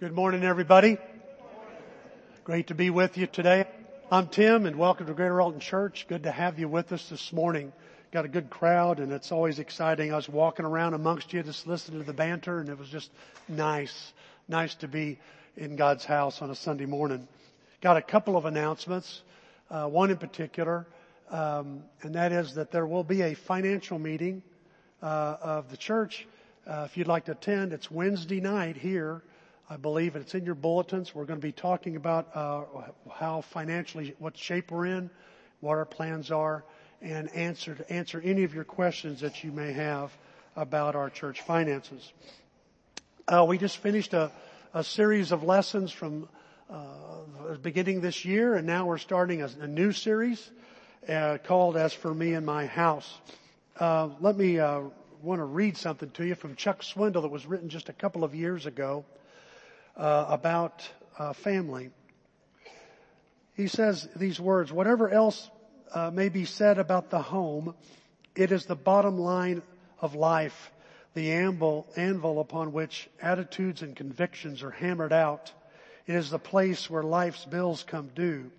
Good morning, everybody. Great to be with you today. I'm Tim and welcome to Greater Alton Church. Good to have you with us this morning. Got a good crowd and it's always exciting. I was walking around amongst you just listening to the banter and it was just nice, nice to be in God's house on a Sunday morning. Got a couple of announcements, uh, one in particular, um, and that is that there will be a financial meeting uh, of the church. Uh, if you'd like to attend, it's Wednesday night here I believe it's in your bulletins. We're going to be talking about uh, how financially, what shape we're in, what our plans are, and answer answer any of your questions that you may have about our church finances. Uh, we just finished a, a, series of lessons from uh, beginning this year, and now we're starting a, a new series uh, called "As for Me and My House." Uh, let me uh, want to read something to you from Chuck Swindoll that was written just a couple of years ago uh, about uh, family. He says these words, whatever else uh, may be said about the home, it is the bottom line of life, the anvil, anvil upon which attitudes and convictions are hammered out. It is the place where life's bills come due.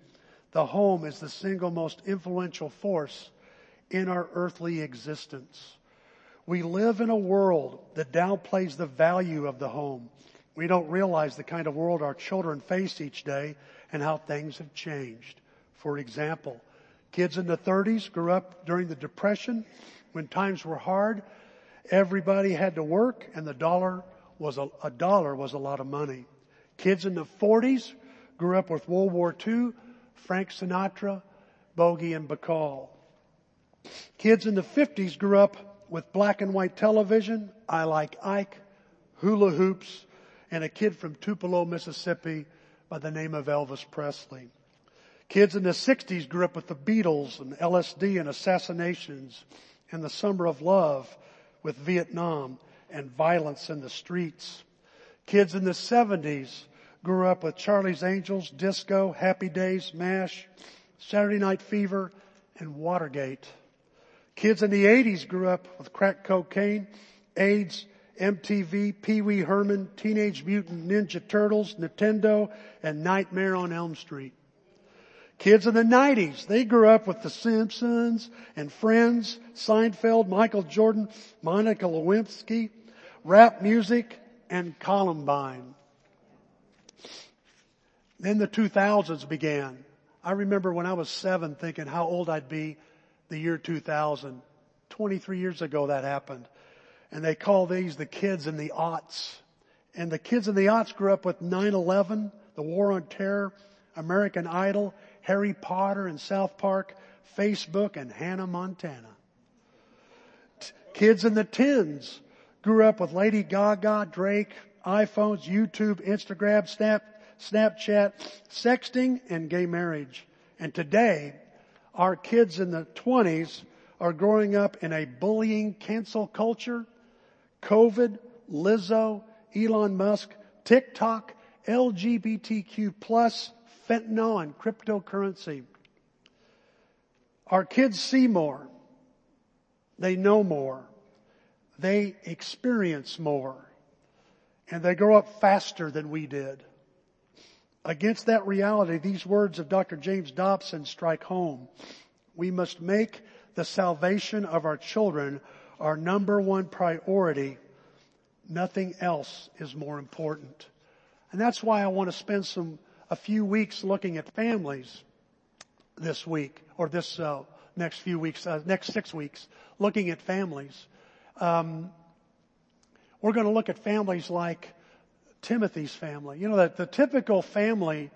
The home is the single most influential force in our earthly existence. We live in a world that downplays the value of the home we don't realize the kind of world our children face each day and how things have changed. For example, kids in the 30s grew up during the Depression when times were hard. Everybody had to work and the dollar was a, a dollar was a lot of money. Kids in the 40s grew up with World War II, Frank Sinatra, Bogey and Bacall. Kids in the 50s grew up with black and white television, I Like Ike, hula hoops, and a kid from Tupelo, Mississippi by the name of Elvis Presley. Kids in the 60s grew up with the Beatles and LSD and assassinations and the summer of love with Vietnam and violence in the streets. Kids in the 70s grew up with Charlie's Angels, disco, happy days, MASH, Saturday Night Fever, and Watergate. Kids in the 80s grew up with crack cocaine, AIDS, MTV, Pee Wee Herman, Teenage Mutant Ninja Turtles, Nintendo, and Nightmare on Elm Street. Kids in the 90s, they grew up with The Simpsons and Friends, Seinfeld, Michael Jordan, Monica Lewinsky, rap music, and Columbine. Then the 2000s began. I remember when I was seven thinking how old I'd be the year 2000. 23 years ago that happened and they call these the kids in the aughts. And the kids in the aughts grew up with 9-11, the war on terror, American Idol, Harry Potter and South Park, Facebook and Hannah Montana. T- kids in the tens grew up with Lady Gaga, Drake, iPhones, YouTube, Instagram, Snap, Snapchat, sexting, and gay marriage. And today, our kids in the 20s are growing up in a bullying cancel culture COVID, Lizzo, Elon Musk, TikTok, LGBTQ plus, fentanyl and cryptocurrency. Our kids see more. They know more. They experience more. And they grow up faster than we did. Against that reality, these words of Dr. James Dobson strike home. We must make the salvation of our children our number one priority. Nothing else is more important. And that's why I want to spend some, a few weeks looking at families this week, or this uh, next few weeks, uh, next six weeks, looking at families. Um, we're going to look at families like Timothy's family. You know, that the typical family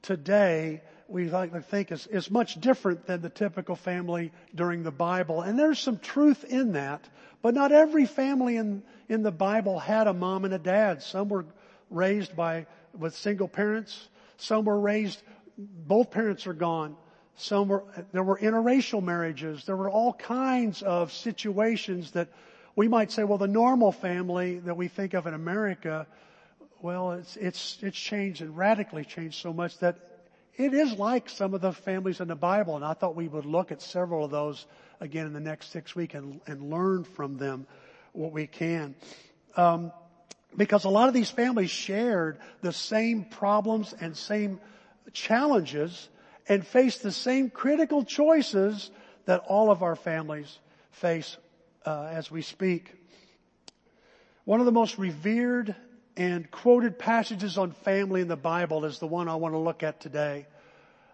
today we like to think is, is much different than the typical family during the Bible. And there's some truth in that. But not every family in, in the Bible had a mom and a dad. Some were raised by, with single parents. Some were raised, both parents are gone. Some were, there were interracial marriages. There were all kinds of situations that we might say, well, the normal family that we think of in America, well, it's, it's, it's changed and radically changed so much that it is like some of the families in the Bible, and I thought we would look at several of those again in the next six weeks and, and learn from them what we can. Um, because a lot of these families shared the same problems and same challenges and faced the same critical choices that all of our families face uh, as we speak. One of the most revered and quoted passages on family in the Bible is the one I want to look at today.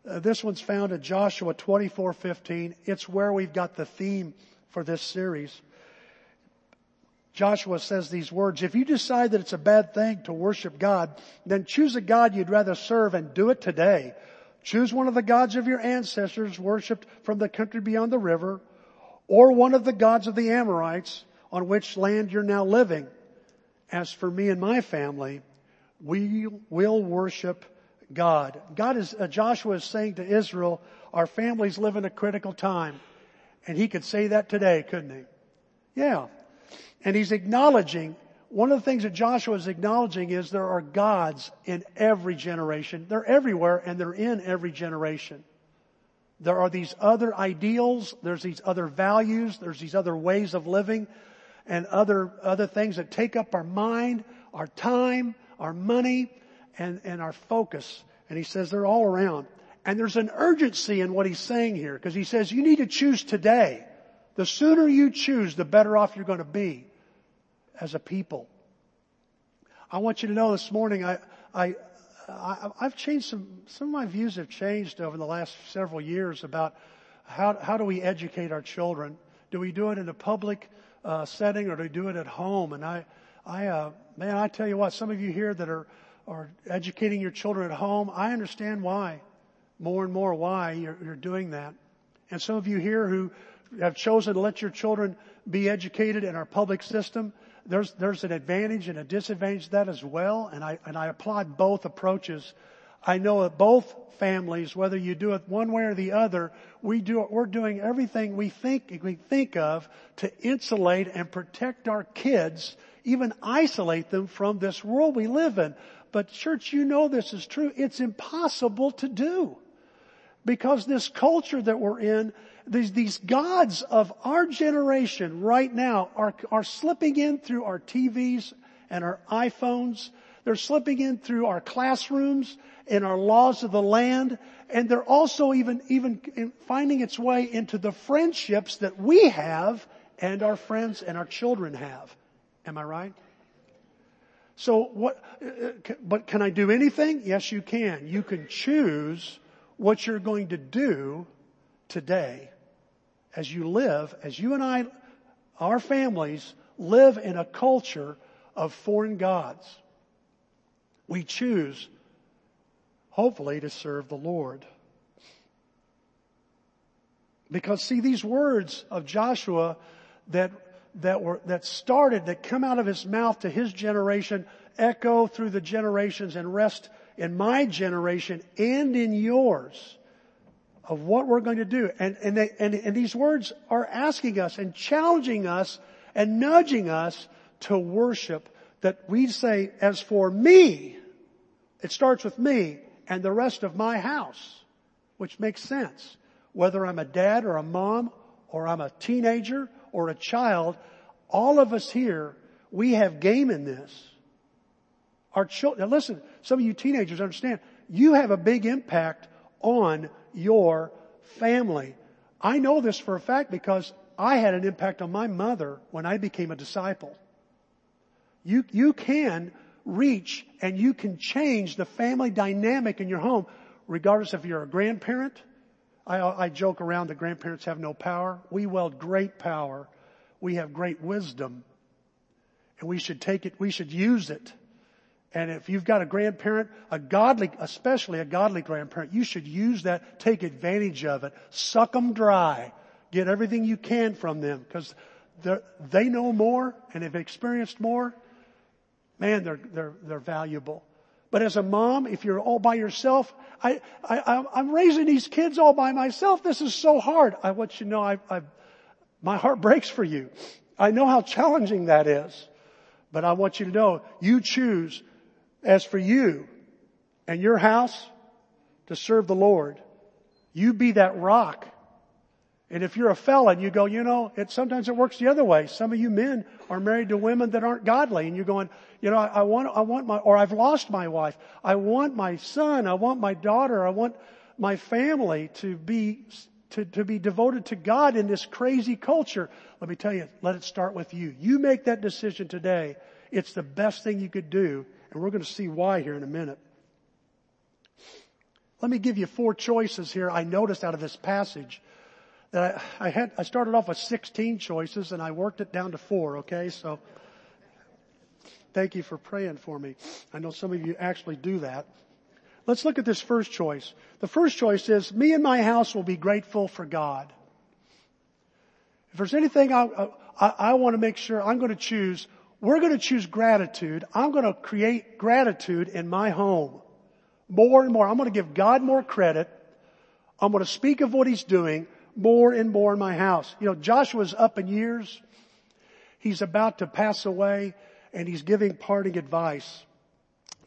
Uh, this one's found in Joshua 24:15. It's where we've got the theme for this series. Joshua says these words, if you decide that it's a bad thing to worship God, then choose a God you'd rather serve and do it today. Choose one of the gods of your ancestors worshipped from the country beyond the river, or one of the gods of the Amorites on which land you're now living. As for me and my family, we will worship God. God is, uh, Joshua is saying to Israel, our families live in a critical time. And he could say that today, couldn't he? Yeah. And he's acknowledging, one of the things that Joshua is acknowledging is there are gods in every generation. They're everywhere and they're in every generation. There are these other ideals, there's these other values, there's these other ways of living and other, other things that take up our mind, our time, our money, and, and our focus. And he says they're all around. And there's an urgency in what he's saying here because he says you need to choose today. The sooner you choose, the better off you're going to be as a people. I want you to know this morning, I, I, I, have changed some, some of my views have changed over the last several years about how, how do we educate our children? Do we do it in a public uh, setting or to do it at home? And I, I, uh, man, I tell you what, some of you here that are, are educating your children at home, I understand why, more and more why you're, you're doing that. And some of you here who have chosen to let your children be educated in our public system, there's, there's an advantage and a disadvantage to that as well. And I, and I applaud both approaches. I know that both families, whether you do it one way or the other, we do, we're doing everything we think, we think of to insulate and protect our kids, even isolate them from this world we live in. But church, you know this is true. It's impossible to do. Because this culture that we're in, these, these gods of our generation right now are, are slipping in through our TVs and our iPhones. They're slipping in through our classrooms and our laws of the land. And they're also even, even finding its way into the friendships that we have and our friends and our children have. Am I right? So what, but can I do anything? Yes, you can. You can choose what you're going to do today as you live, as you and I, our families live in a culture of foreign gods. We choose, hopefully, to serve the Lord. Because see, these words of Joshua that, that were, that started, that come out of his mouth to his generation, echo through the generations and rest in my generation and in yours of what we're going to do. And, and, they, and, and these words are asking us and challenging us and nudging us to worship that we say, as for me, it starts with me and the rest of my house, which makes sense. Whether I'm a dad or a mom or I'm a teenager or a child, all of us here, we have game in this. Our children, now listen, some of you teenagers understand, you have a big impact on your family. I know this for a fact because I had an impact on my mother when I became a disciple. You, you can reach and you can change the family dynamic in your home regardless if you're a grandparent. I, I joke around that grandparents have no power. We wield great power. We have great wisdom and we should take it, we should use it. And if you've got a grandparent, a godly, especially a godly grandparent, you should use that, take advantage of it, suck them dry, get everything you can from them because they know more and have experienced more. Man, they're, they're, they're valuable. But as a mom, if you're all by yourself, I, I, I'm raising these kids all by myself. This is so hard. I want you to know I, I, my heart breaks for you. I know how challenging that is. But I want you to know you choose as for you and your house to serve the Lord, you be that rock And if you're a felon, you go, you know, it, sometimes it works the other way. Some of you men are married to women that aren't godly and you're going, you know, I, I want, I want my, or I've lost my wife. I want my son. I want my daughter. I want my family to be, to, to be devoted to God in this crazy culture. Let me tell you, let it start with you. You make that decision today. It's the best thing you could do. And we're going to see why here in a minute. Let me give you four choices here I noticed out of this passage that I, I had, I started off with 16 choices and I worked it down to four, okay? So, thank you for praying for me. I know some of you actually do that. Let's look at this first choice. The first choice is, me and my house will be grateful for God. If there's anything I, I, I want to make sure I'm going to choose, we're going to choose gratitude. I'm going to create gratitude in my home. More and more. I'm going to give God more credit. I'm going to speak of what He's doing more and more in my house. You know, Joshua's up in years. He's about to pass away and he's giving parting advice.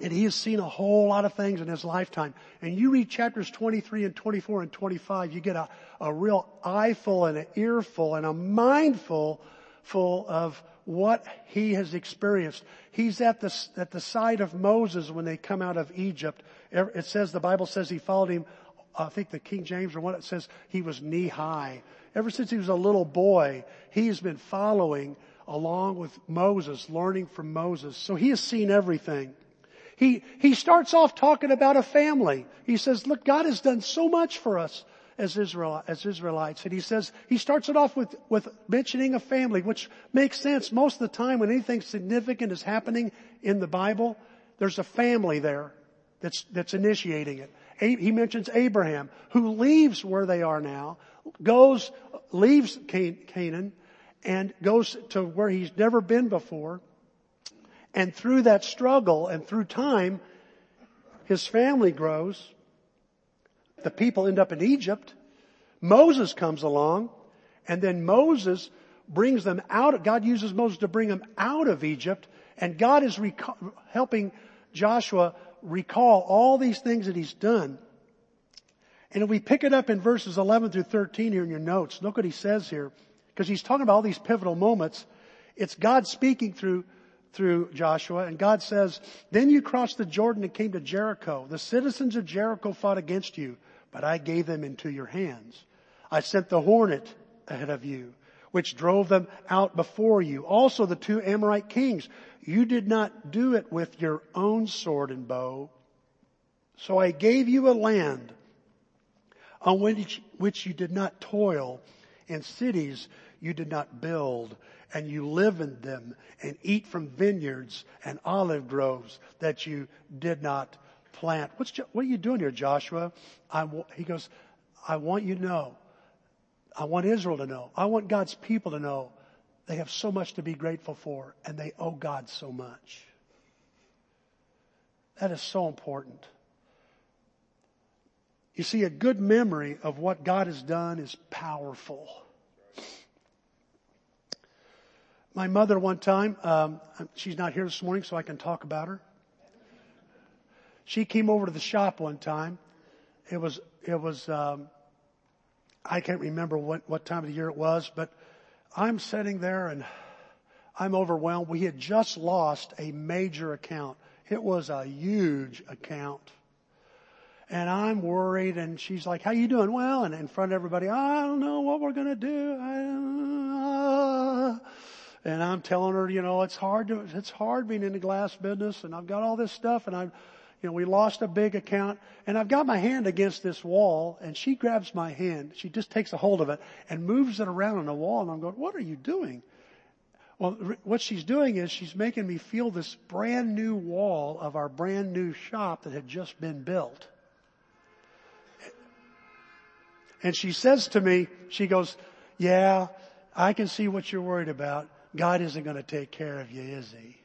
And he has seen a whole lot of things in his lifetime. And you read chapters 23 and 24 and 25, you get a, a real eyeful and an earful and a mindful full of what he has experienced. He's at the, at the side of Moses when they come out of Egypt. It says, the Bible says he followed him I think the King James or one that says he was knee high. Ever since he was a little boy, he has been following along with Moses, learning from Moses. So he has seen everything. He, he starts off talking about a family. He says, look, God has done so much for us as Israel, as Israelites. And he says, he starts it off with, with mentioning a family, which makes sense. Most of the time when anything significant is happening in the Bible, there's a family there that's, that's initiating it he mentions Abraham, who leaves where they are now, goes, leaves Canaan, and goes to where he's never been before. And through that struggle and through time, his family grows. The people end up in Egypt. Moses comes along, and then Moses brings them out. God uses Moses to bring them out of Egypt, and God is helping Joshua recall all these things that he's done. And if we pick it up in verses 11 through 13 here in your notes, look what he says here. Because he's talking about all these pivotal moments. It's God speaking through, through Joshua. And God says, Then you crossed the Jordan and came to Jericho. The citizens of Jericho fought against you, but I gave them into your hands. I sent the hornet ahead of you, which drove them out before you. Also the two Amorite kings you did not do it with your own sword and bow. So I gave you a land on which, which you did not toil and cities you did not build and you live in them and eat from vineyards and olive groves that you did not plant. What's, what are you doing here, Joshua? I, he goes, I want you to know. I want Israel to know. I want God's people to know they have so much to be grateful for and they owe God so much. That is so important. You see, a good memory of what God has done is powerful. My mother one time, um, she's not here this morning so I can talk about her. She came over to the shop one time. It was, it was, um, I can't remember what, what time of the year it was, but I'm sitting there and I'm overwhelmed. We had just lost a major account. It was a huge account. And I'm worried and she's like, how you doing? Well, and in front of everybody, I don't know what we're going to do. Uh, and I'm telling her, you know, it's hard to, it's hard being in the glass business and I've got all this stuff and I'm, you know, we lost a big account and I've got my hand against this wall and she grabs my hand. She just takes a hold of it and moves it around on the wall and I'm going, what are you doing? Well, what she's doing is she's making me feel this brand new wall of our brand new shop that had just been built. And she says to me, she goes, yeah, I can see what you're worried about. God isn't going to take care of you, is he?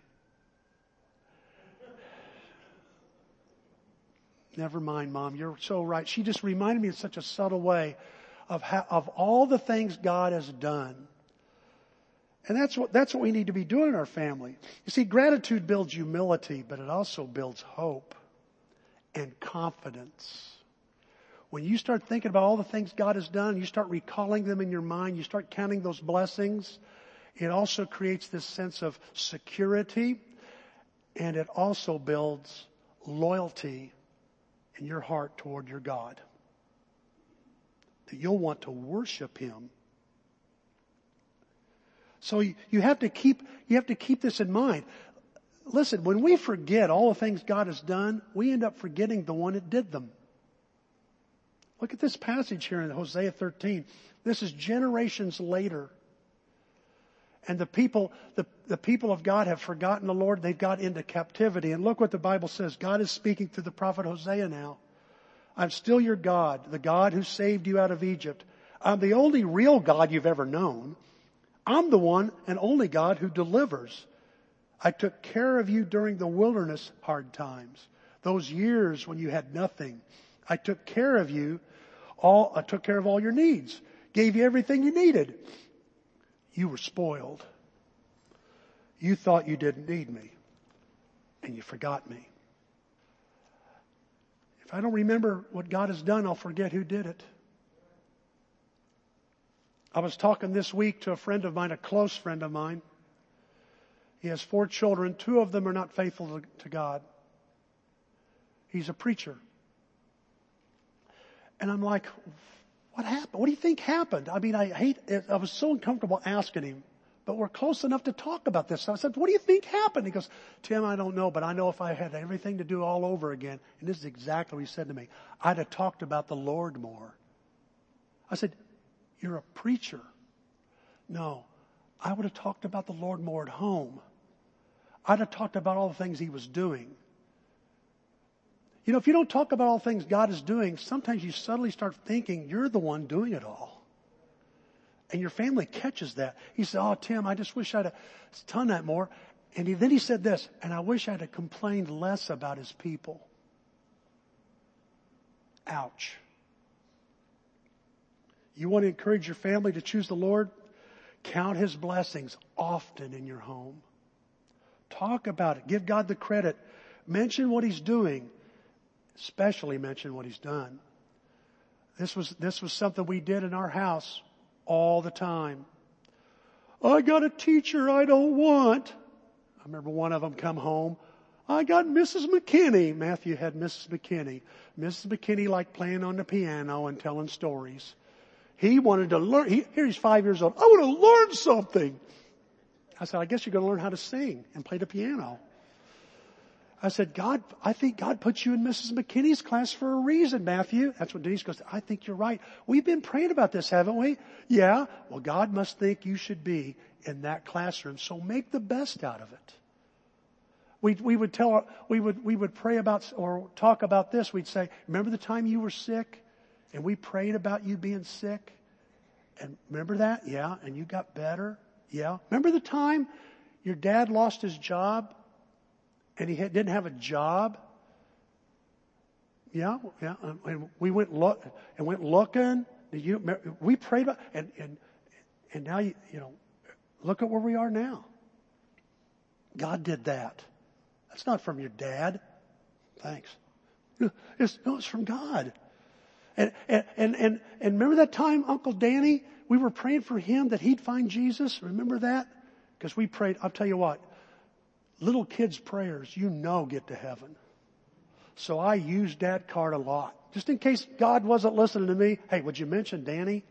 Never mind, mom. You're so right. She just reminded me in such a subtle way of how, of all the things God has done. And that's what, that's what we need to be doing in our family. You see, gratitude builds humility, but it also builds hope and confidence. when you start thinking about all the things God has done, you start recalling them in your mind, you start counting those blessings, it also creates this sense of security and it also builds loyalty your heart toward your God. That you'll want to worship Him. So you, you have to keep, you have to keep this in mind. Listen, when we forget all the things God has done, we end up forgetting the one that did them. Look at this passage here in Hosea 13. This is generations later. And the people, the, the people of God have forgotten the Lord. They've got into captivity. And look what the Bible says. God is speaking through the prophet Hosea now. I'm still your God, the God who saved you out of Egypt. I'm the only real God you've ever known. I'm the one and only God who delivers. I took care of you during the wilderness hard times. Those years when you had nothing. I took care of you all, I took care of all your needs. Gave you everything you needed. You were spoiled. You thought you didn't need me. And you forgot me. If I don't remember what God has done, I'll forget who did it. I was talking this week to a friend of mine, a close friend of mine. He has four children. Two of them are not faithful to God. He's a preacher. And I'm like, what happened? What do you think happened? I mean, I hate, I was so uncomfortable asking him, but we're close enough to talk about this. So I said, what do you think happened? He goes, Tim, I don't know, but I know if I had everything to do all over again, and this is exactly what he said to me, I'd have talked about the Lord more. I said, you're a preacher. No, I would have talked about the Lord more at home. I'd have talked about all the things he was doing. You know, if you don't talk about all things God is doing, sometimes you suddenly start thinking you're the one doing it all. And your family catches that. He said, Oh, Tim, I just wish I'd have done that more. And he, then he said this, and I wish I'd have complained less about his people. Ouch. You want to encourage your family to choose the Lord? Count his blessings often in your home. Talk about it. Give God the credit. Mention what he's doing especially mention what he's done. This was, this was something we did in our house all the time. I got a teacher I don't want. I remember one of them come home. I got Mrs. McKinney. Matthew had Mrs. McKinney. Mrs. McKinney liked playing on the piano and telling stories. He wanted to learn, he, here he's five years old. I want to learn something. I said, I guess you're going to learn how to sing and play the piano. I said, God, I think God put you in Mrs. McKinney's class for a reason, Matthew. That's what Denise goes, I think you're right. We've been praying about this, haven't we? Yeah. Well, God must think you should be in that classroom. So make the best out of it. We, we would tell, we would, we would pray about or talk about this. We'd say, remember the time you were sick and we prayed about you being sick? And remember that? Yeah. And you got better? Yeah. Remember the time your dad lost his job and he had, didn't have a job. Yeah, yeah. And we went look and went looking. You, we prayed about, and and and now you you know, look at where we are now. God did that. That's not from your dad. Thanks. It's, no, it's from God. And, and, and, and, and remember that time Uncle Danny, we were praying for him that he'd find Jesus? Remember that? Because we prayed, I'll tell you what, little kids' prayers, you know get to heaven. So I used that card a lot. Just in case God wasn't listening to me. Hey, would you mention Danny?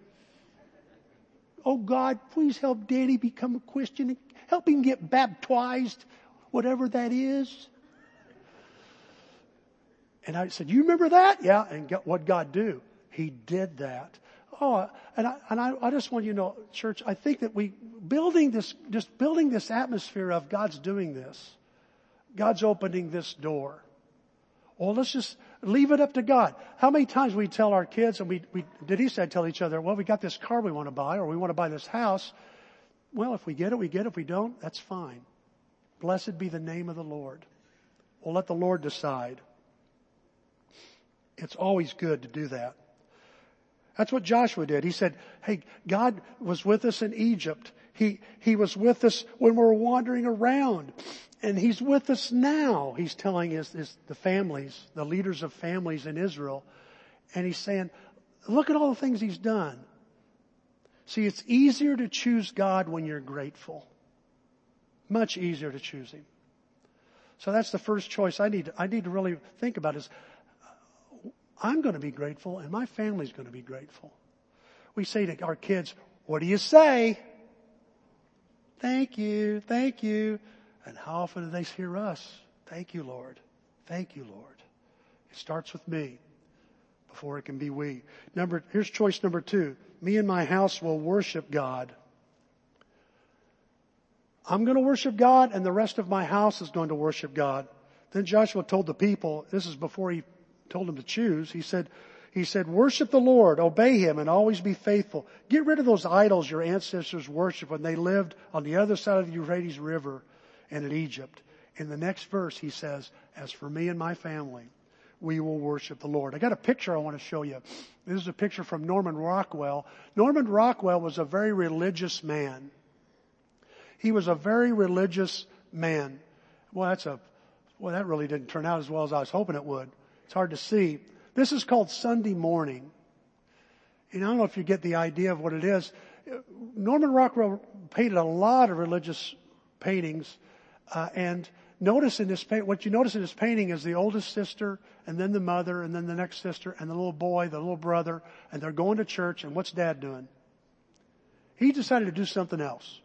Oh God, please help Danny become a Christian. Help him get baptized, whatever that is. And I said, you remember that? Yeah. And what God do? He did that. Oh, and I, and I, I just want you to know, church, I think that we, building this, just building this atmosphere of God's doing this. God's opening this door. Well, let's just leave it up to God. How many times we tell our kids and we, we did he said tell each other, well, we got this car we want to buy or we want to buy this house. Well, if we get it, we get it. If we don't, that's fine. Blessed be the name of the Lord. We'll let the Lord decide. It's always good to do that. That's what Joshua did. He said, hey, God was with us in Egypt. He, he was with us when we were wandering around. And He's with us now. He's telling his, his, the families, the leaders of families in Israel. And he's saying, look at all the things he's done. See, it's easier to choose God when you're grateful. Much easier to choose Him. So that's the first choice I need I need to really think about is I'm going to be grateful and my family's going to be grateful. We say to our kids, what do you say? Thank you, thank you. And how often do they hear us? Thank you, Lord. Thank you, Lord. It starts with me before it can be we. Number, here's choice number two. Me and my house will worship God. I'm going to worship God and the rest of my house is going to worship God. Then Joshua told the people, this is before he told him to choose, he said, he said, worship the Lord, obey Him, and always be faithful. Get rid of those idols your ancestors worshiped when they lived on the other side of the Euphrates River and in Egypt. In the next verse, he says, as for me and my family, we will worship the Lord. I got a picture I want to show you. This is a picture from Norman Rockwell. Norman Rockwell was a very religious man. He was a very religious man. Well, that's a, well, that really didn't turn out as well as I was hoping it would. It's hard to see. This is called Sunday morning. And I don't know if you get the idea of what it is. Norman Rockwell painted a lot of religious paintings, uh, and notice in this paint, what you notice in this painting is the oldest sister, and then the mother, and then the next sister, and the little boy, the little brother, and they're going to church, and what's dad doing? He decided to do something else.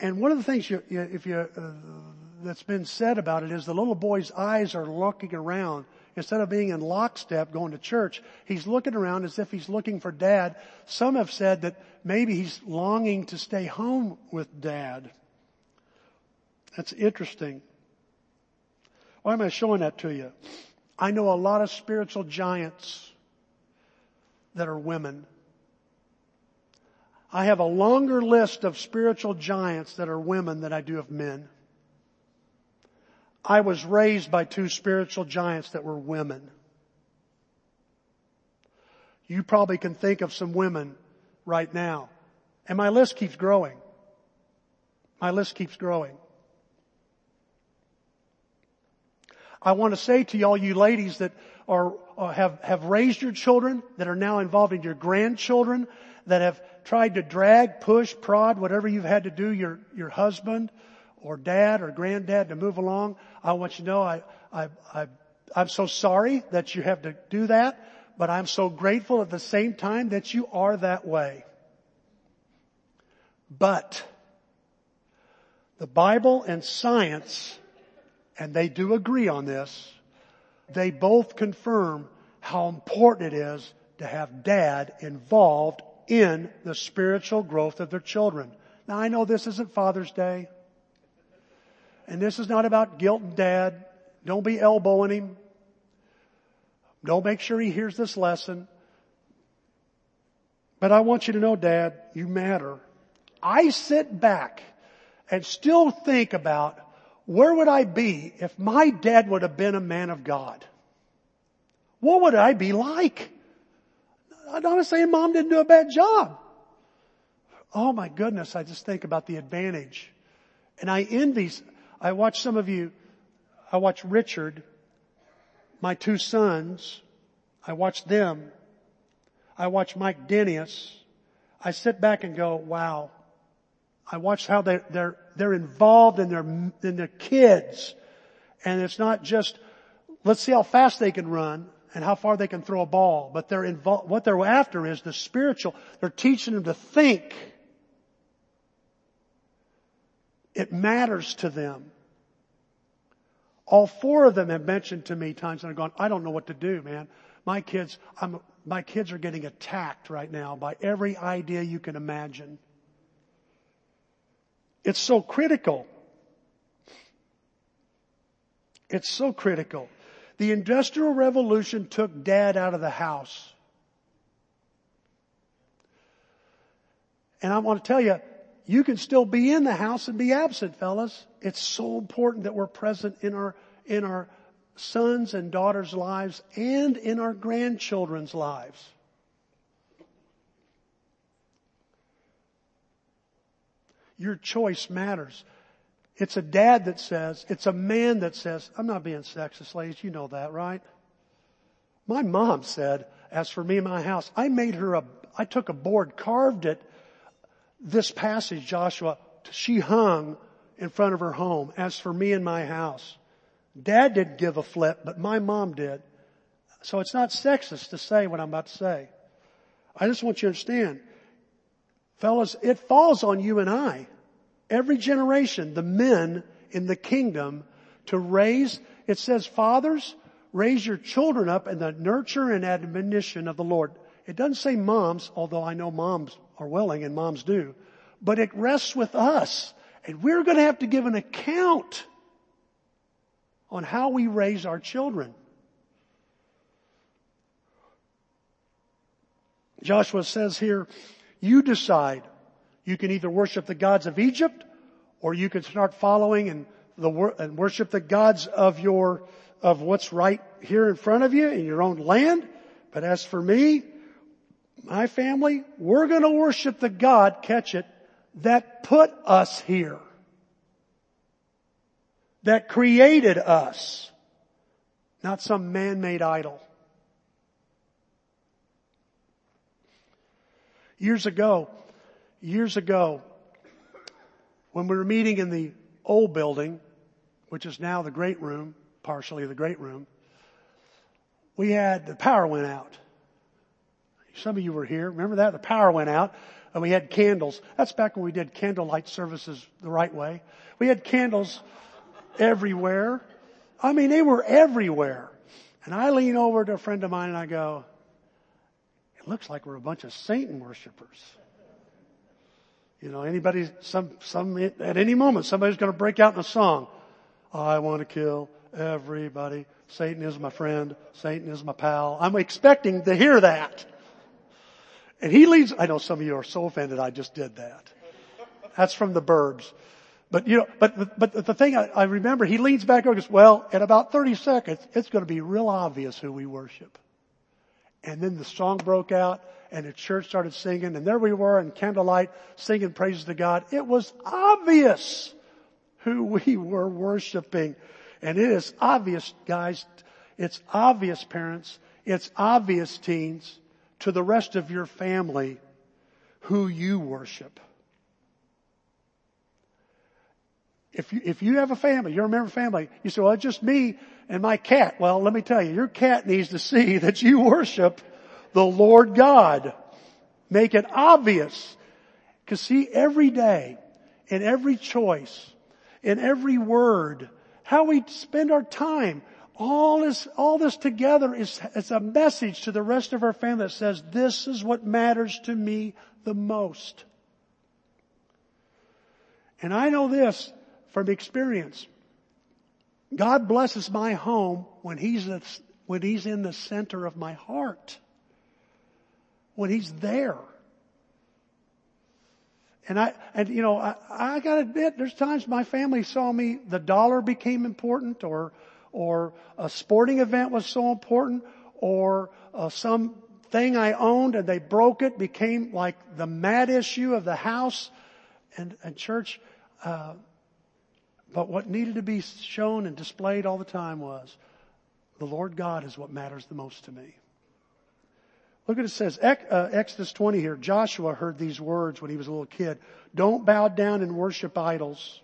And one of the things you, you, if you, uh, that's been said about it is the little boy's eyes are looking around. Instead of being in lockstep going to church, he's looking around as if he's looking for dad. Some have said that maybe he's longing to stay home with dad. That's interesting. Why am I showing that to you? I know a lot of spiritual giants that are women. I have a longer list of spiritual giants that are women than I do of men. I was raised by two spiritual giants that were women. You probably can think of some women right now. And my list keeps growing. My list keeps growing. I want to say to all you ladies that are, uh, have, have raised your children, that are now involved in your grandchildren, that have tried to drag, push, prod, whatever you've had to do your, your husband or dad or granddad to move along. I want you to know I, I, I, I'm so sorry that you have to do that, but I'm so grateful at the same time that you are that way. But the Bible and science and they do agree on this, they both confirm how important it is to have dad involved in the spiritual growth of their children. Now I know this isn't Father's Day. And this is not about guilt and dad. Don't be elbowing him. Don't make sure he hears this lesson. But I want you to know, dad, you matter. I sit back and still think about where would I be if my dad would have been a man of God? What would I be like? I'm not saying mom didn't do a bad job. Oh my goodness, I just think about the advantage. And I envy, I watch some of you, I watch Richard, my two sons, I watch them. I watch Mike Dennis. I sit back and go, wow, I watch how they, they're, they're involved in their, in their kids. And it's not just, let's see how fast they can run and how far they can throw a ball, but they're involved, what they're after is the spiritual. They're teaching them to think. It matters to them. All four of them have mentioned to me times and I've gone, I don't know what to do, man. My kids, I'm, my kids are getting attacked right now by every idea you can imagine. It's so critical. It's so critical. The Industrial Revolution took dad out of the house. And I want to tell you, you can still be in the house and be absent, fellas. It's so important that we're present in our, in our sons and daughters' lives and in our grandchildren's lives. Your choice matters. It's a dad that says, it's a man that says, I'm not being sexist, ladies, you know that, right? My mom said, as for me and my house, I made her a, I took a board, carved it, this passage, Joshua, she hung in front of her home. As for me and my house, dad didn't give a flip, but my mom did. So it's not sexist to say what I'm about to say. I just want you to understand, fellas, it falls on you and I, every generation, the men in the kingdom to raise, it says, fathers, raise your children up in the nurture and admonition of the Lord. It doesn't say moms, although I know moms are willing and moms do, but it rests with us. And we're going to have to give an account on how we raise our children. Joshua says here, you decide. You can either worship the gods of Egypt or you can start following and, the, and worship the gods of your, of what's right here in front of you in your own land. But as for me, my family, we're going to worship the God, catch it, that put us here. That created us. Not some man-made idol. Years ago, years ago, when we were meeting in the old building, which is now the great room, partially the great room, we had, the power went out. Some of you were here. Remember that? The power went out and we had candles. That's back when we did candlelight services the right way. We had candles everywhere. I mean, they were everywhere. And I lean over to a friend of mine and I go, it looks like we're a bunch of Satan worshipers. You know, anybody, some, some, at any moment, somebody's going to break out in a song. I want to kill everybody. Satan is my friend. Satan is my pal. I'm expecting to hear that. And he leads, I know some of you are so offended I just did that. That's from the Burbs. But you know, but, but the thing I, I remember, he leans back and goes, well, in about 30 seconds, it's going to be real obvious who we worship. And then the song broke out and the church started singing and there we were in candlelight singing praises to God. It was obvious who we were worshiping. And it is obvious, guys. It's obvious, parents. It's obvious, teens, to the rest of your family who you worship. If you, if you have a family, you're a member of family, you say, well, it's just me and my cat. Well, let me tell you, your cat needs to see that you worship the Lord God. Make it obvious. Cause see, every day, in every choice, in every word, how we spend our time, all this, all this together is, is a message to the rest of our family that says, this is what matters to me the most. And I know this from experience. God blesses my home when He's, when He's in the center of my heart. When He's there. And I, and you know, I, I gotta admit, there's times my family saw me, the dollar became important or, or a sporting event was so important or uh, some thing I owned and they broke it became like the mad issue of the house and, and church. Uh, but what needed to be shown and displayed all the time was the Lord God is what matters the most to me. Look at it says, uh, Exodus 20 here, Joshua heard these words when he was a little kid. Don't bow down and worship idols.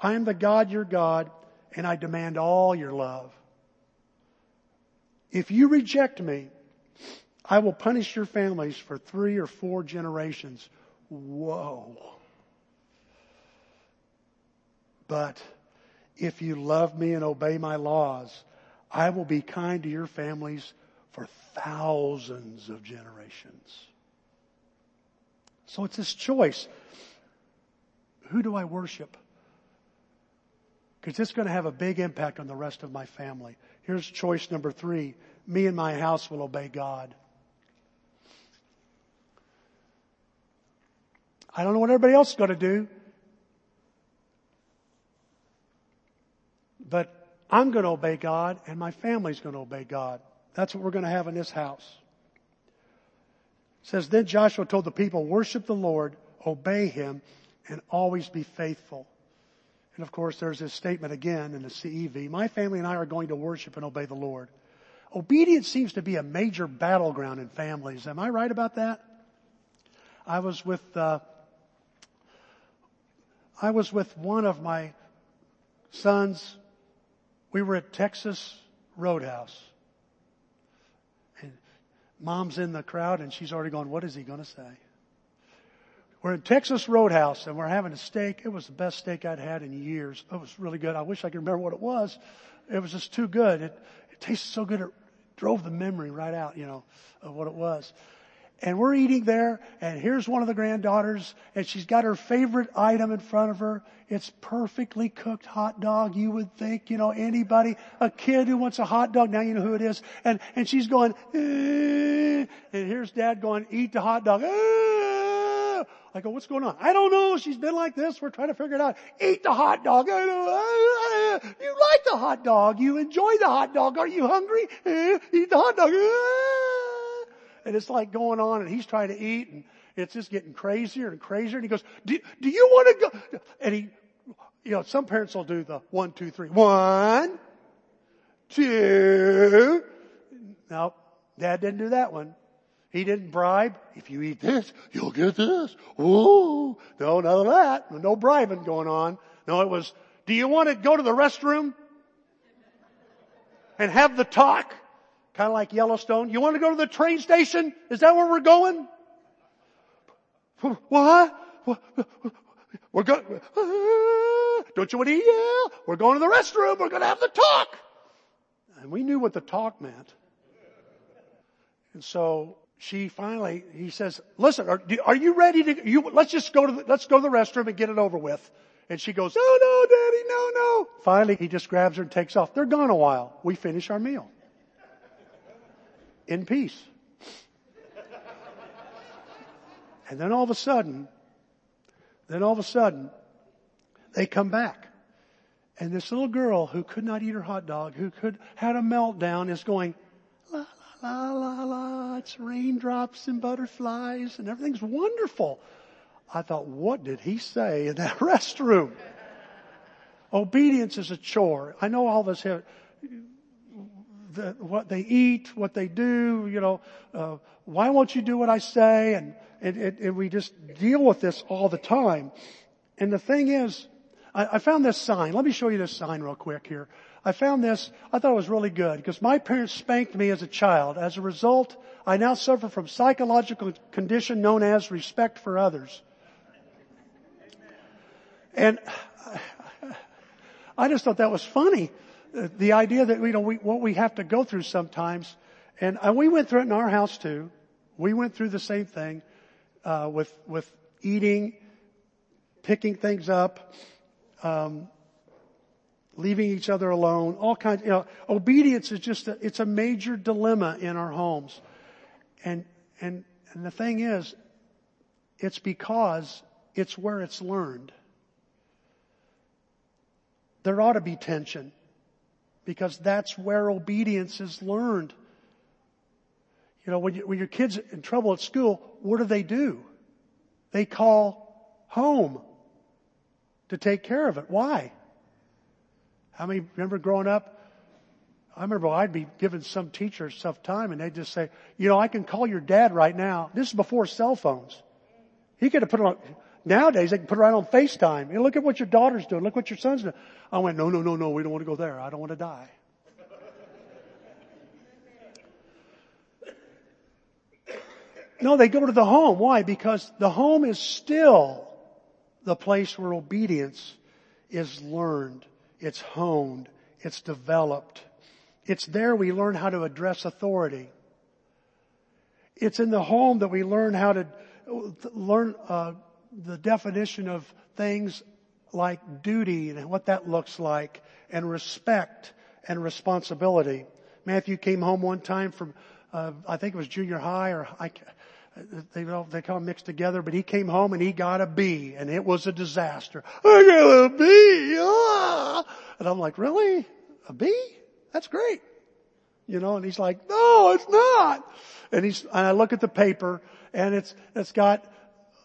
I am the God your God and I demand all your love. If you reject me, I will punish your families for three or four generations. Whoa. But if you love me and obey my laws, I will be kind to your families for thousands of generations. So it's this choice. Who do I worship? Because it's going to have a big impact on the rest of my family. Here's choice number three. Me and my house will obey God. I don't know what everybody else is going to do. But I'm going to obey God and my family's going to obey God. That's what we're going to have in this house. It says, then Joshua told the people, worship the Lord, obey him, and always be faithful. And of course, there's this statement again in the CEV. My family and I are going to worship and obey the Lord. Obedience seems to be a major battleground in families. Am I right about that? I was with, uh, I was with one of my sons. We were at Texas Roadhouse. And mom's in the crowd and she's already going, what is he going to say? We're in Texas Roadhouse and we're having a steak. It was the best steak I'd had in years. It was really good. I wish I could remember what it was. It was just too good. It, it tasted so good. It drove the memory right out, you know, of what it was. And we're eating there and here's one of the granddaughters and she's got her favorite item in front of her. It's perfectly cooked hot dog. You would think, you know, anybody, a kid who wants a hot dog, now you know who it is. And, and she's going, eh, and here's dad going, eat the hot dog. Eh. I go, what's going on? I don't know. She's been like this. We're trying to figure it out. Eat the hot dog. You like the hot dog. You enjoy the hot dog. Are you hungry? Eh, eat the hot dog. Eh. And it's like going on and he's trying to eat and it's just getting crazier and crazier. And he goes, do, do you want to go? And he, you know, some parents will do the one, two, three. One, two. No, dad didn't do that one. He didn't bribe. If you eat this, you'll get this. Ooh. No, none of that. No bribing going on. No, it was, do you want to go to the restroom? And have the talk? Kind of like Yellowstone. You want to go to the train station? Is that where we're going? What? We're going, don't you want to yell? We're going to the restroom. We're going to have the talk. And we knew what the talk meant. And so she finally, he says, listen, are, are you ready to, you, let's just go to the, let's go to the restroom and get it over with. And she goes, no, no, daddy, no, no. Finally, he just grabs her and takes off. They're gone a while. We finish our meal. In peace. And then all of a sudden, then all of a sudden, they come back. And this little girl who could not eat her hot dog, who could, had a meltdown is going, la la la, it's raindrops and butterflies and everything's wonderful. I thought, what did he say in that restroom? Obedience is a chore. I know all this here. The, what they eat, what they do, you know, uh, why won't you do what I say? And, and, and, we just deal with this all the time. And the thing is, I, I found this sign. Let me show you this sign real quick here. I found this, I thought it was really good because my parents spanked me as a child. As a result, I now suffer from psychological condition known as respect for others. And I just thought that was funny. The idea that, you know, we, what we have to go through sometimes. And we went through it in our house too. We went through the same thing, uh, with, with eating, picking things up, um, leaving each other alone, all kinds, you know, obedience is just a, it's a major dilemma in our homes. And, and, and the thing is, it's because it's where it's learned. There ought to be tension because that's where obedience is learned. You know, when, you, when your kid's in trouble at school, what do they do? They call home to take care of it. Why? How many remember growing up? I remember I'd be giving some teachers tough time and they'd just say, you know, I can call your dad right now. This is before cell phones. He could have put it on, nowadays they can put it right on FaceTime. Know, look at what your daughter's doing. Look what your son's doing. I went, no, no, no, no, we don't want to go there. I don't want to die. No, they go to the home. Why? Because the home is still the place where obedience is learned. It's honed. It's developed. It's there we learn how to address authority. It's in the home that we learn how to learn uh, the definition of things like duty and what that looks like, and respect and responsibility. Matthew came home one time from, uh, I think it was junior high, or I, they, they kind mixed together, but he came home and he got a B and it was a disaster. I got a B! Ah! And I'm like, really? A B? That's great. You know, and he's like, no, it's not. And he's, and I look at the paper and it's, it's got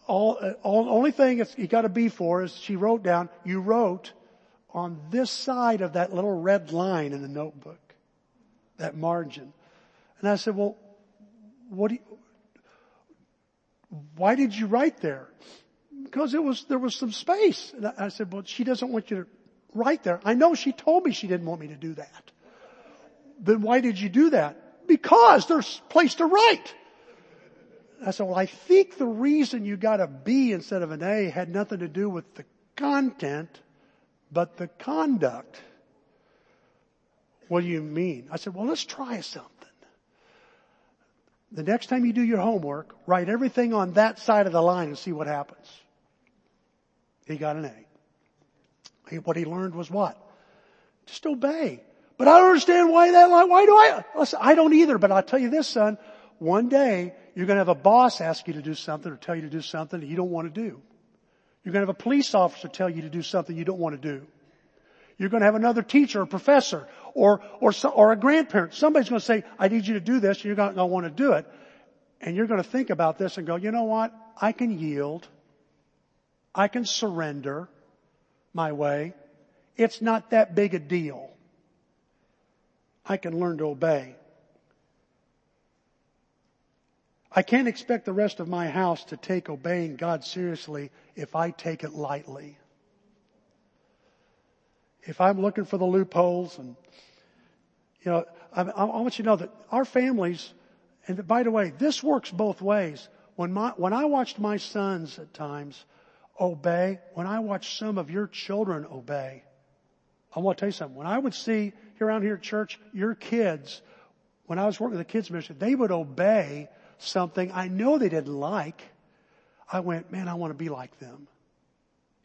all, all only thing it's, he got a B for is she wrote down, you wrote on this side of that little red line in the notebook. that margin. And I said, well, what do you, why did you write there? Because it was, there was some space. And I said, well, she doesn't want you to write there. I know she told me she didn't want me to do that. Then why did you do that? Because there's place to write. I said, well, I think the reason you got a B instead of an A had nothing to do with the content, but the conduct. What do you mean? I said, well, let's try something. The next time you do your homework, write everything on that side of the line and see what happens. He got an A. What he learned was what? Just obey. But I don't understand why that, why do I, listen, I don't either, but I'll tell you this son, one day you're to have a boss ask you to do something or tell you to do something that you don't want to do. You're to have a police officer tell you to do something you don't want to do. You're to have another teacher or professor or, or, or a grandparent. Somebody's going to say, I need you to do this and you're not going to want to do it. And you're going to think about this and go, you know what? I can yield. I can surrender my way. It's not that big a deal. I can learn to obey. I can't expect the rest of my house to take obeying God seriously if I take it lightly if I'm looking for the loopholes and, you know, I, I want you to know that our families, and by the way, this works both ways. When my, when I watched my sons at times obey, when I watched some of your children obey, I want to tell you something. When I would see here around here at church, your kids, when I was working with the kids ministry, they would obey something I know they didn't like. I went, man, I want to be like them.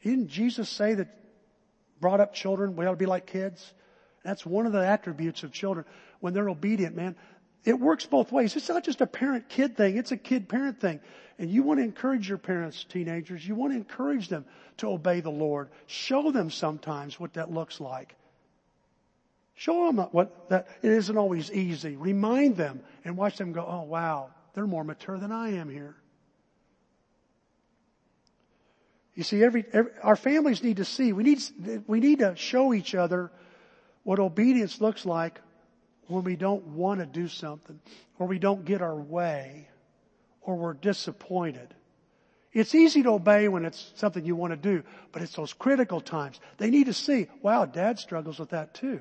Didn't Jesus say that brought up children, we ought to be like kids. That's one of the attributes of children. When they're obedient, man, it works both ways. It's not just a parent kid thing, it's a kid parent thing. And you want to encourage your parents, teenagers, you want to encourage them to obey the Lord. Show them sometimes what that looks like. Show them what that, it isn't always easy. Remind them and watch them go, oh wow, they're more mature than I am here. You see, every, every, our families need to see. We need, we need to show each other what obedience looks like when we don't want to do something, or we don't get our way, or we're disappointed. It's easy to obey when it's something you want to do, but it's those critical times. They need to see, wow, dad struggles with that too.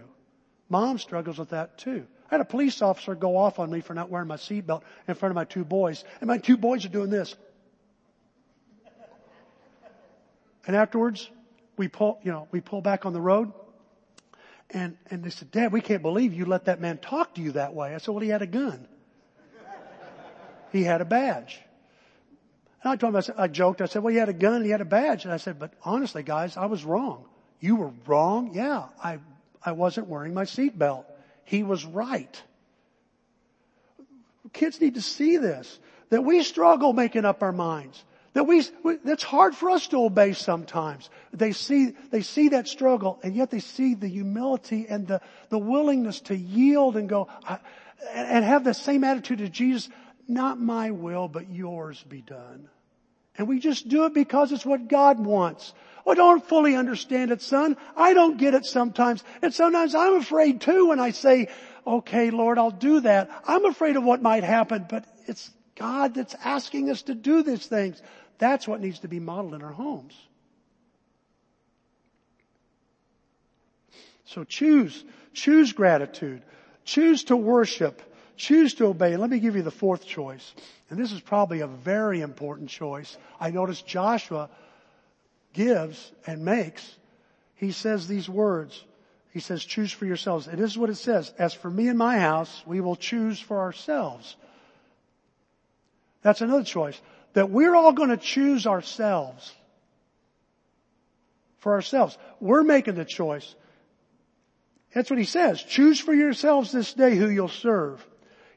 Mom struggles with that too. I had a police officer go off on me for not wearing my seatbelt in front of my two boys, and my two boys are doing this. And afterwards, we pull, you know, we pull back on the road. And, and they said, Dad, we can't believe you let that man talk to you that way. I said, well, he had a gun. he had a badge. And I told him, I, said, I joked, I said, well, he had a gun, he had a badge. And I said, but honestly, guys, I was wrong. You were wrong? Yeah, I, I wasn't wearing my seatbelt. He was right. Kids need to see this, that we struggle making up our minds. That we, that's hard for us to obey sometimes. They see, they see that struggle and yet they see the humility and the, the willingness to yield and go, and have the same attitude as Jesus, not my will, but yours be done. And we just do it because it's what God wants. I don't fully understand it, son. I don't get it sometimes. And sometimes I'm afraid too when I say, okay, Lord, I'll do that. I'm afraid of what might happen, but it's God that's asking us to do these things. That's what needs to be modeled in our homes. So choose, choose gratitude. Choose to worship. Choose to obey. Let me give you the fourth choice. And this is probably a very important choice. I notice Joshua gives and makes. He says these words. He says, choose for yourselves. And this is what it says. As for me and my house, we will choose for ourselves. That's another choice that we're all going to choose ourselves. For ourselves. We're making the choice. That's what he says. Choose for yourselves this day who you'll serve.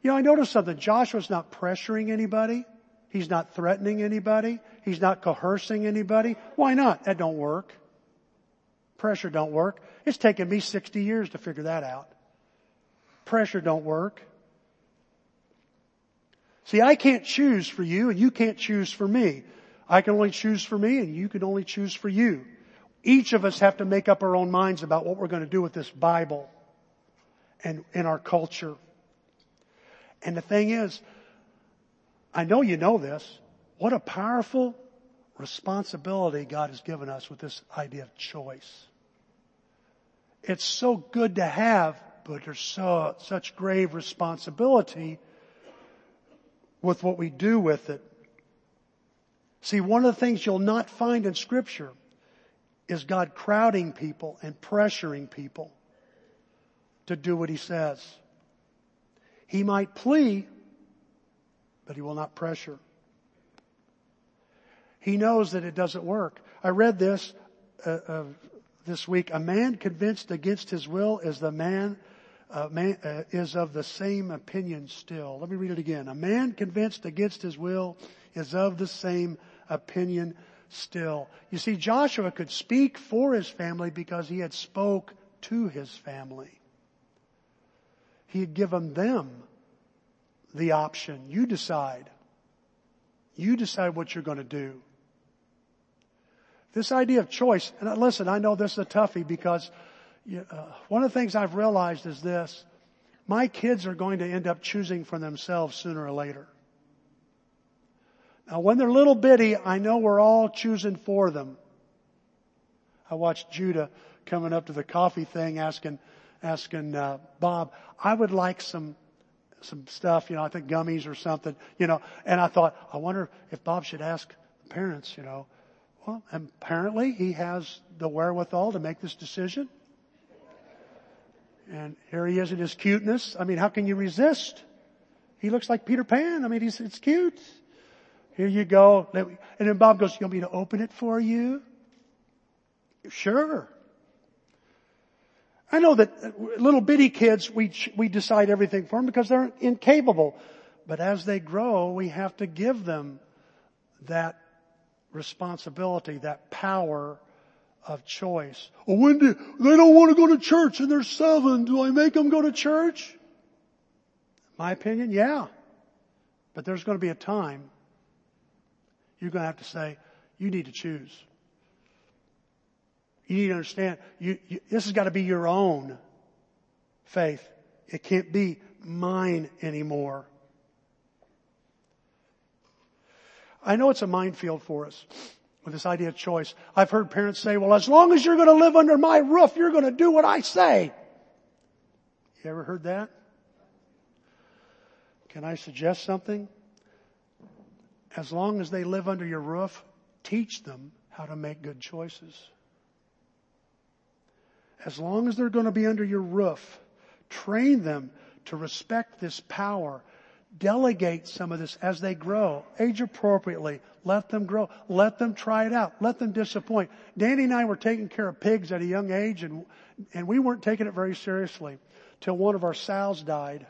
You know, I noticed something. Joshua's not pressuring anybody. He's not threatening anybody. He's not coercing anybody. Why not? That don't work. Pressure don't work. It's taken me 60 years to figure that out. Pressure don't work. See, I can't choose for you and you can't choose for me. I can only choose for me and you can only choose for you. Each of us have to make up our own minds about what we're going to do with this Bible. and in our culture. And the thing is, I know you know this. What a powerful responsibility God has given us with this idea of choice. It's so good to have, but there's so, such grave responsibility with what we do with it. See, one of the things you'll not find in scripture is God crowding people and pressuring people to do what he says. He might plea, but he will not pressure. He knows that it doesn't work. I read this uh, uh, this week. A man convinced against his will is the man, uh, man uh, is of the same opinion still. Let me read it again. A man convinced against his will is of the same opinion still. You see, Joshua could speak for his family because he had spoke to his family. He had given them the option. You decide. You decide what you're going to do. This idea of choice, and listen, I know this is a toughie because uh, one of the things I've realized is this. My kids are going to end up choosing for themselves sooner or later. Now when they're little bitty, I know we're all choosing for them. I watched Judah coming up to the coffee thing asking, asking, uh, Bob, I would like some, some stuff, you know, I think gummies or something, you know, and I thought, I wonder if Bob should ask the parents, you know, well, apparently he has the wherewithal to make this decision. And here he is in his cuteness. I mean, how can you resist? He looks like Peter Pan. I mean, he's, it's cute. Here you go. And then Bob goes, you want me to open it for you? Sure. I know that uh, little bitty kids, we, we decide everything for them because they're incapable. But as they grow, we have to give them that responsibility, that power of choice. Well, when do, they don't want to go to church and they're seven. Do I make them go to church? My opinion, yeah. But there's going to be a time you're going to have to say, you need to choose. You need to understand, you, you, this has got to be your own faith. It can't be mine anymore. I know it's a minefield for us with this idea of choice. I've heard parents say, well, as long as you're going to live under my roof, you're going to do what I say. You ever heard that? Can I suggest something? As long as they live under your roof, teach them how to make good choices. As long as they're going to be under your roof, train them to respect this power delegate some of this as they grow, age appropriately. Let them grow. Let them try it out. Let them disappoint. Danny and I were taking care of pigs at a young age and, and we weren't taking it very seriously till one of our sows died.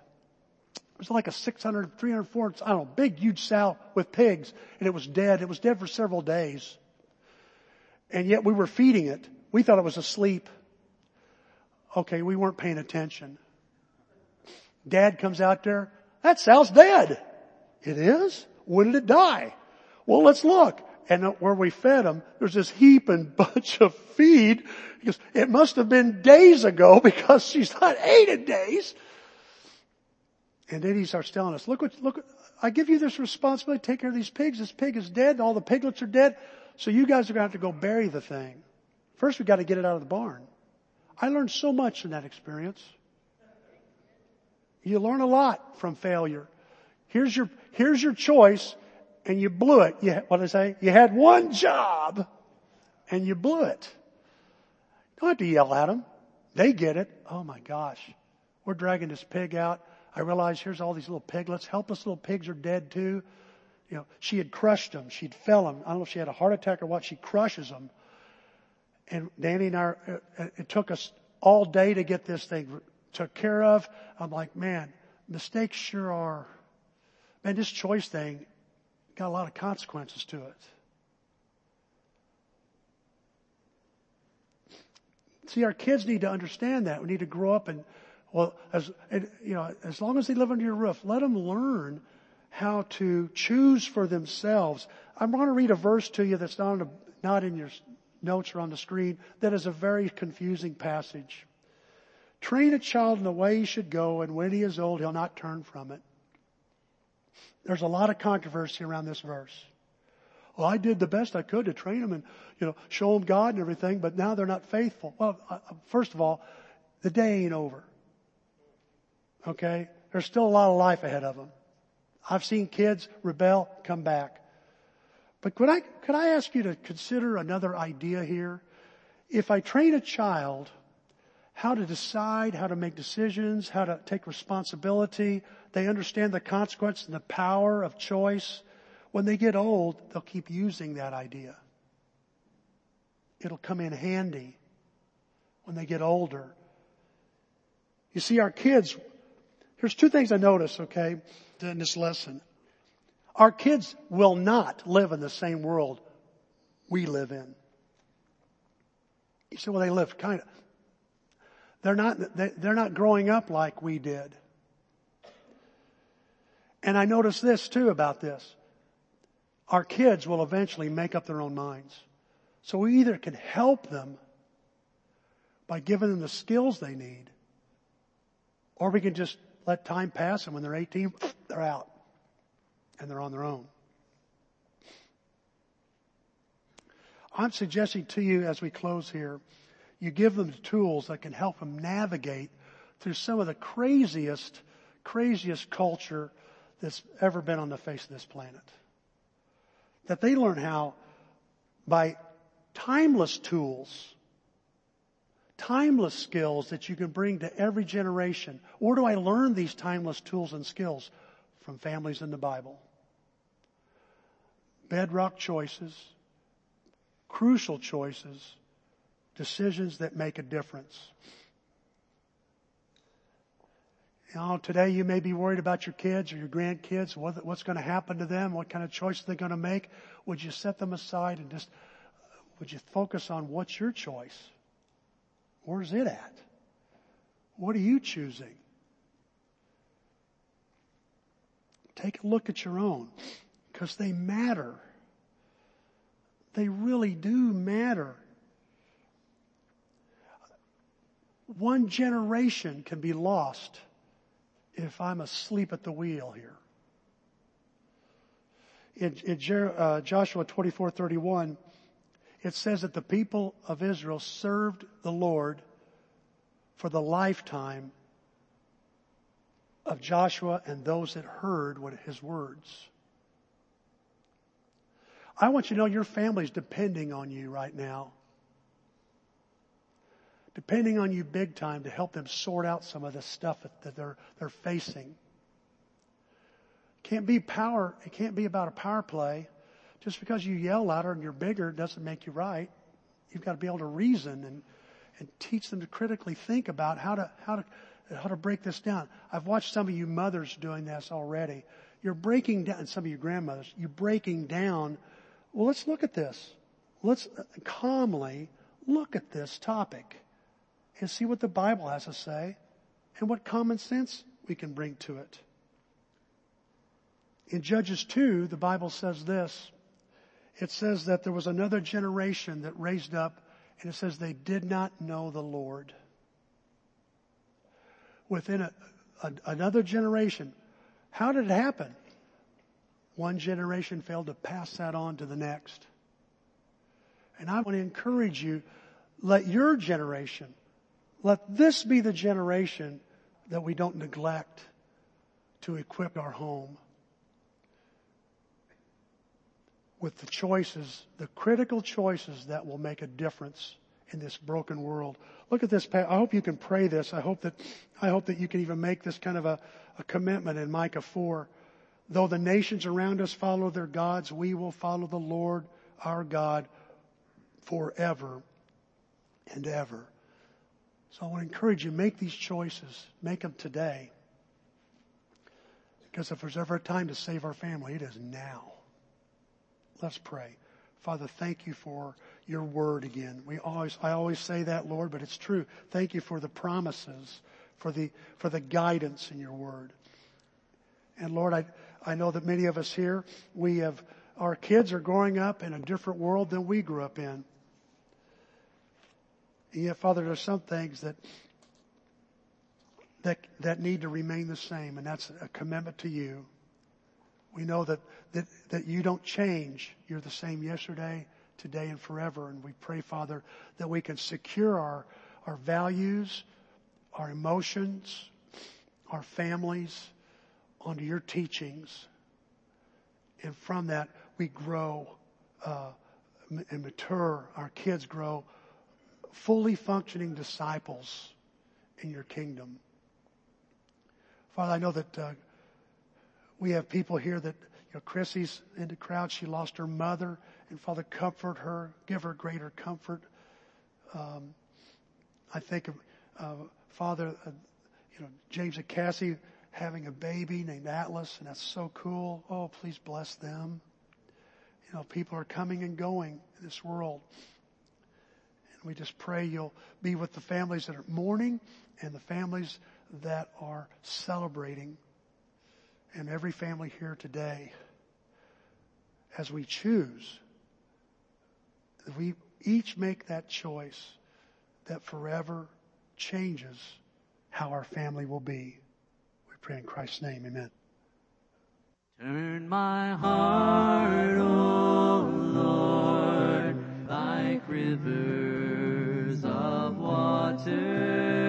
It was like a 600, 300, 400, I don't know, big, huge sow with pigs and it was dead. It was dead for several days. And yet we were feeding it. We thought it was asleep. Okay, we weren't paying attention. Dad comes out there, that sow's dead. It is? When did it die? Well, let's look. And where we fed them, there's this heap and bunch of feed. Because it must have been days ago because she's not ate in days. And then he starts telling us, look what, look, I give you this responsibility, take care of these pigs. This pig is dead. All the piglets are dead. So you guys are going to have to go bury the thing. First we've got to get it out of the barn. I learned so much in that experience. You learn a lot from failure. Here's your, here's your choice and you blew it. You, what did I say? You had one job and you blew it. Don't have to yell at them. They get it. Oh my gosh. We're dragging this pig out. I realize here's all these little piglets. Helpless little pigs are dead too. You know, she had crushed them. She'd fell them. I don't know if she had a heart attack or what. She crushes them. And Danny and I, uh, uh, it took us all day to get this thing took care of. I'm like, man, mistakes sure are, man, this choice thing got a lot of consequences to it. See, our kids need to understand that. We need to grow up and, well, as, and, you know, as long as they live under your roof, let them learn how to choose for themselves. I'm going to read a verse to you that's not, a, not in your notes or on the screen that is a very confusing passage. Train a child in the way he should go, and when he is old, he'll not turn from it. There's a lot of controversy around this verse. Well, I did the best I could to train them and, you know, show them God and everything, but now they're not faithful. Well, uh, uh, first of all, the day ain't over. Okay? There's still a lot of life ahead of them. I've seen kids rebel, come back. But could I, could I ask you to consider another idea here? If I train a child how to decide, how to make decisions, how to take responsibility, they understand the consequence and the power of choice. When they get old, they'll keep using that idea. It'll come in handy when they get older. You see, our kids, here's two things I notice, okay, in this lesson. Our kids will not live in the same world we live in. You say, well, they live kind of. They're not, they're not growing up like we did. And I notice this too about this. Our kids will eventually make up their own minds. So we either can help them by giving them the skills they need, or we can just let time pass and when they're 18, they're out and they're on their own. I'm suggesting to you as we close here, you give them the tools that can help them navigate through some of the craziest, craziest culture that's ever been on the face of this planet. That they learn how by timeless tools, timeless skills that you can bring to every generation. Where do I learn these timeless tools and skills? From families in the Bible. Bedrock choices, crucial choices, decisions that make a difference. You know, today you may be worried about your kids or your grandkids, what's going to happen to them, what kind of choice they're going to make. Would you set them aside and just, would you focus on what's your choice? Where's it at? What are you choosing? Take a look at your own because they matter. They really do matter. One generation can be lost if I'm asleep at the wheel here. In, in uh, Joshua 24:31, it says that the people of Israel served the Lord for the lifetime of Joshua and those that heard what his words. I want you to know your family's depending on you right now. Depending on you big time to help them sort out some of the stuff that they're, they're facing. Can't be power, it can't be about a power play. Just because you yell louder and you're bigger doesn't make you right. You've got to be able to reason and, and teach them to critically think about how to, how to, how to break this down. I've watched some of you mothers doing this already. You're breaking down, some of you grandmothers, you're breaking down. Well, let's look at this. Let's uh, calmly look at this topic and see what the Bible has to say and what common sense we can bring to it. In Judges 2, the Bible says this. It says that there was another generation that raised up and it says they did not know the Lord. Within a, a, another generation, how did it happen? One generation failed to pass that on to the next. And I want to encourage you, let your generation let this be the generation that we don't neglect to equip our home with the choices, the critical choices that will make a difference in this broken world. Look at this. I hope you can pray this. I hope that, I hope that you can even make this kind of a, a commitment in Micah 4. Though the nations around us follow their gods, we will follow the Lord our God forever and ever. So I want to encourage you, make these choices. Make them today. Because if there's ever a time to save our family, it is now. Let's pray. Father, thank you for your word again. We always, I always say that, Lord, but it's true. Thank you for the promises, for the, for the guidance in your word. And Lord, I, I know that many of us here, we have, our kids are growing up in a different world than we grew up in. Yet, Father, there's some things that that, that need to remain the same, and that's a commitment to you. We know that, that, that you don't change. You're the same yesterday, today, and forever. And we pray, Father, that we can secure our, our values, our emotions, our families onto your teachings. And from that, we grow uh, and mature. Our kids grow fully functioning disciples in your kingdom. Father, I know that uh, we have people here that, you know, Chrissy's in the crowd. She lost her mother. And Father, comfort her, give her greater comfort. Um, I think of uh, Father, uh, you know, James and Cassie having a baby named Atlas, and that's so cool. Oh, please bless them. You know, people are coming and going in this world. We just pray you'll be with the families that are mourning and the families that are celebrating and every family here today as we choose we each make that choice that forever changes how our family will be. We pray in Christ's name. Amen. Turn my heart, O oh Lord, like rivers water.